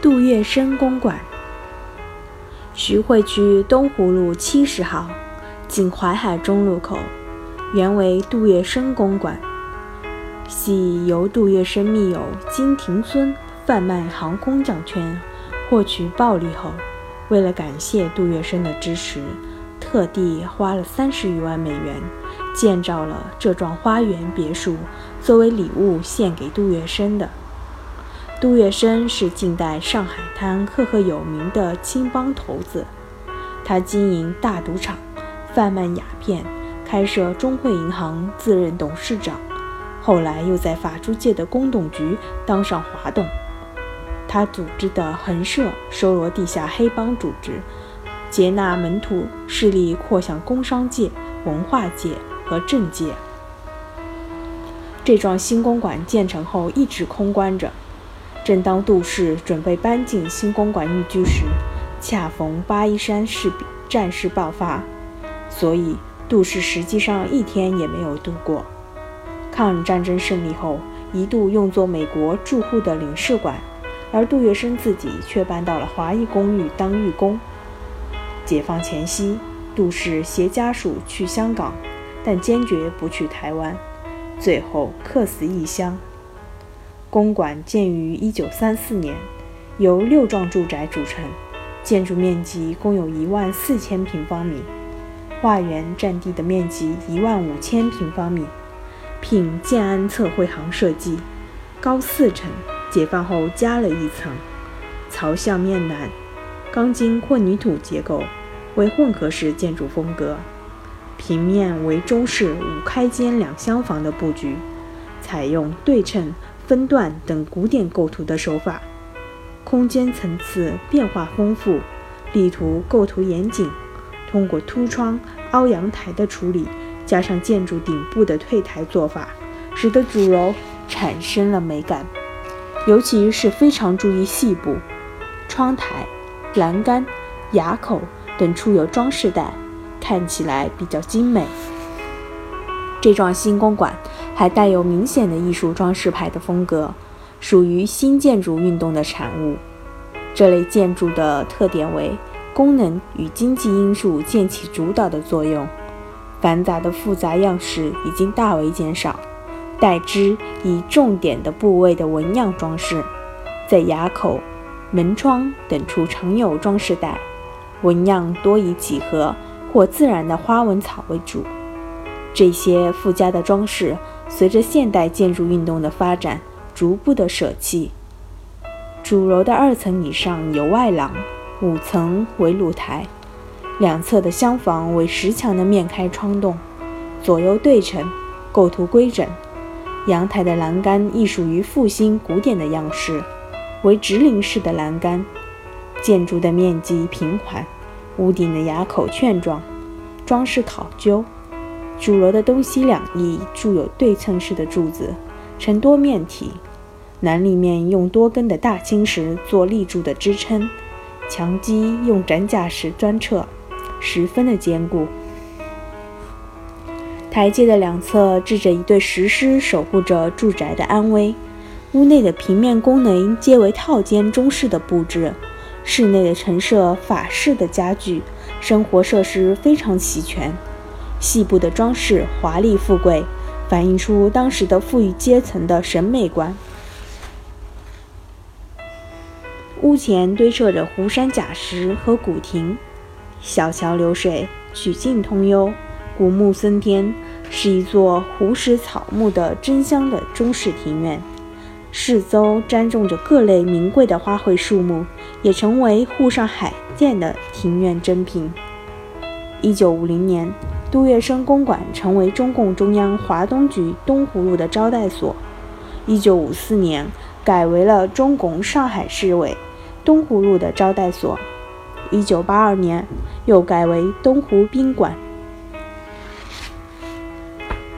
杜月笙公馆，徐汇区东湖路七十号，经淮海中路口，原为杜月笙公馆，系由杜月笙密友金廷孙贩卖航空奖券获取暴利后，为了感谢杜月笙的支持，特地花了三十余万美元建造了这幢花园别墅，作为礼物献给杜月笙的。杜月笙是近代上海滩赫赫有名的青帮头子，他经营大赌场，贩卖鸦片，开设中汇银行，自任董事长。后来又在法租界的公董局当上华董。他组织的横社收罗地下黑帮组织，接纳门徒，势力扩向工商界、文化界和政界。这幢新公馆建成后一直空关着。正当杜氏准备搬进新公馆寓居时，恰逢八一山事战事爆发，所以杜氏实际上一天也没有度过。抗日战争胜利后，一度用作美国驻沪的领事馆，而杜月笙自己却搬到了华裔公寓当寓工。解放前夕，杜氏携家属去香港，但坚决不去台湾，最后客死异乡。公馆建于1934年，由六幢住宅组成，建筑面积共有一万四千平方米，花园占地的面积一万五千平方米，聘建安测绘行设计，高四层，解放后加了一层，朝向面南，钢筋混凝土结构，为混合式建筑风格，平面为中式五开间两厢房的布局，采用对称。分段等古典构图的手法，空间层次变化丰富，力图构图严谨。通过凸窗、凹阳台的处理，加上建筑顶部的退台做法，使得主楼产生了美感。尤其是非常注意细部，窗台、栏杆、牙口等处有装饰带，看起来比较精美。这幢新公馆。还带有明显的艺术装饰派的风格，属于新建筑运动的产物。这类建筑的特点为功能与经济因素渐起主导的作用，繁杂的复杂样式已经大为减少，代之以重点的部位的纹样装饰，在牙口、门窗等处常有装饰带，纹样多以几何或自然的花纹草为主。这些附加的装饰。随着现代建筑运动的发展，逐步的舍弃。主楼的二层以上有外廊，五层为露台，两侧的厢房为石墙的面开窗洞，左右对称，构图规整。阳台的栏杆亦属于复兴古典的样式，为直棂式的栏杆。建筑的面积平缓，屋顶的牙口券状，装饰考究。主楼的东西两翼筑有对称式的柱子，呈多面体，南立面用多根的大青石做立柱的支撑，墙基用斩甲石砖砌，十分的坚固。台阶的两侧置着一对石狮，守护着住宅的安危。屋内的平面功能皆为套间中式的布置，室内的陈设法式的家具，生活设施非常齐全。细部的装饰华丽富贵，反映出当时的富裕阶层的审美观。屋前堆设着湖山假石和古亭，小桥流水，曲径通幽，古木森天，是一座湖石草木的真香的中式庭院。四周栽种着各类名贵的花卉树木，也成为沪上海淀的庭院珍品。一九五零年。杜月笙公馆成为中共中央华东局东湖路的招待所。一九五四年改为了中共上海市委东湖路的招待所。一九八二年又改为东湖宾馆。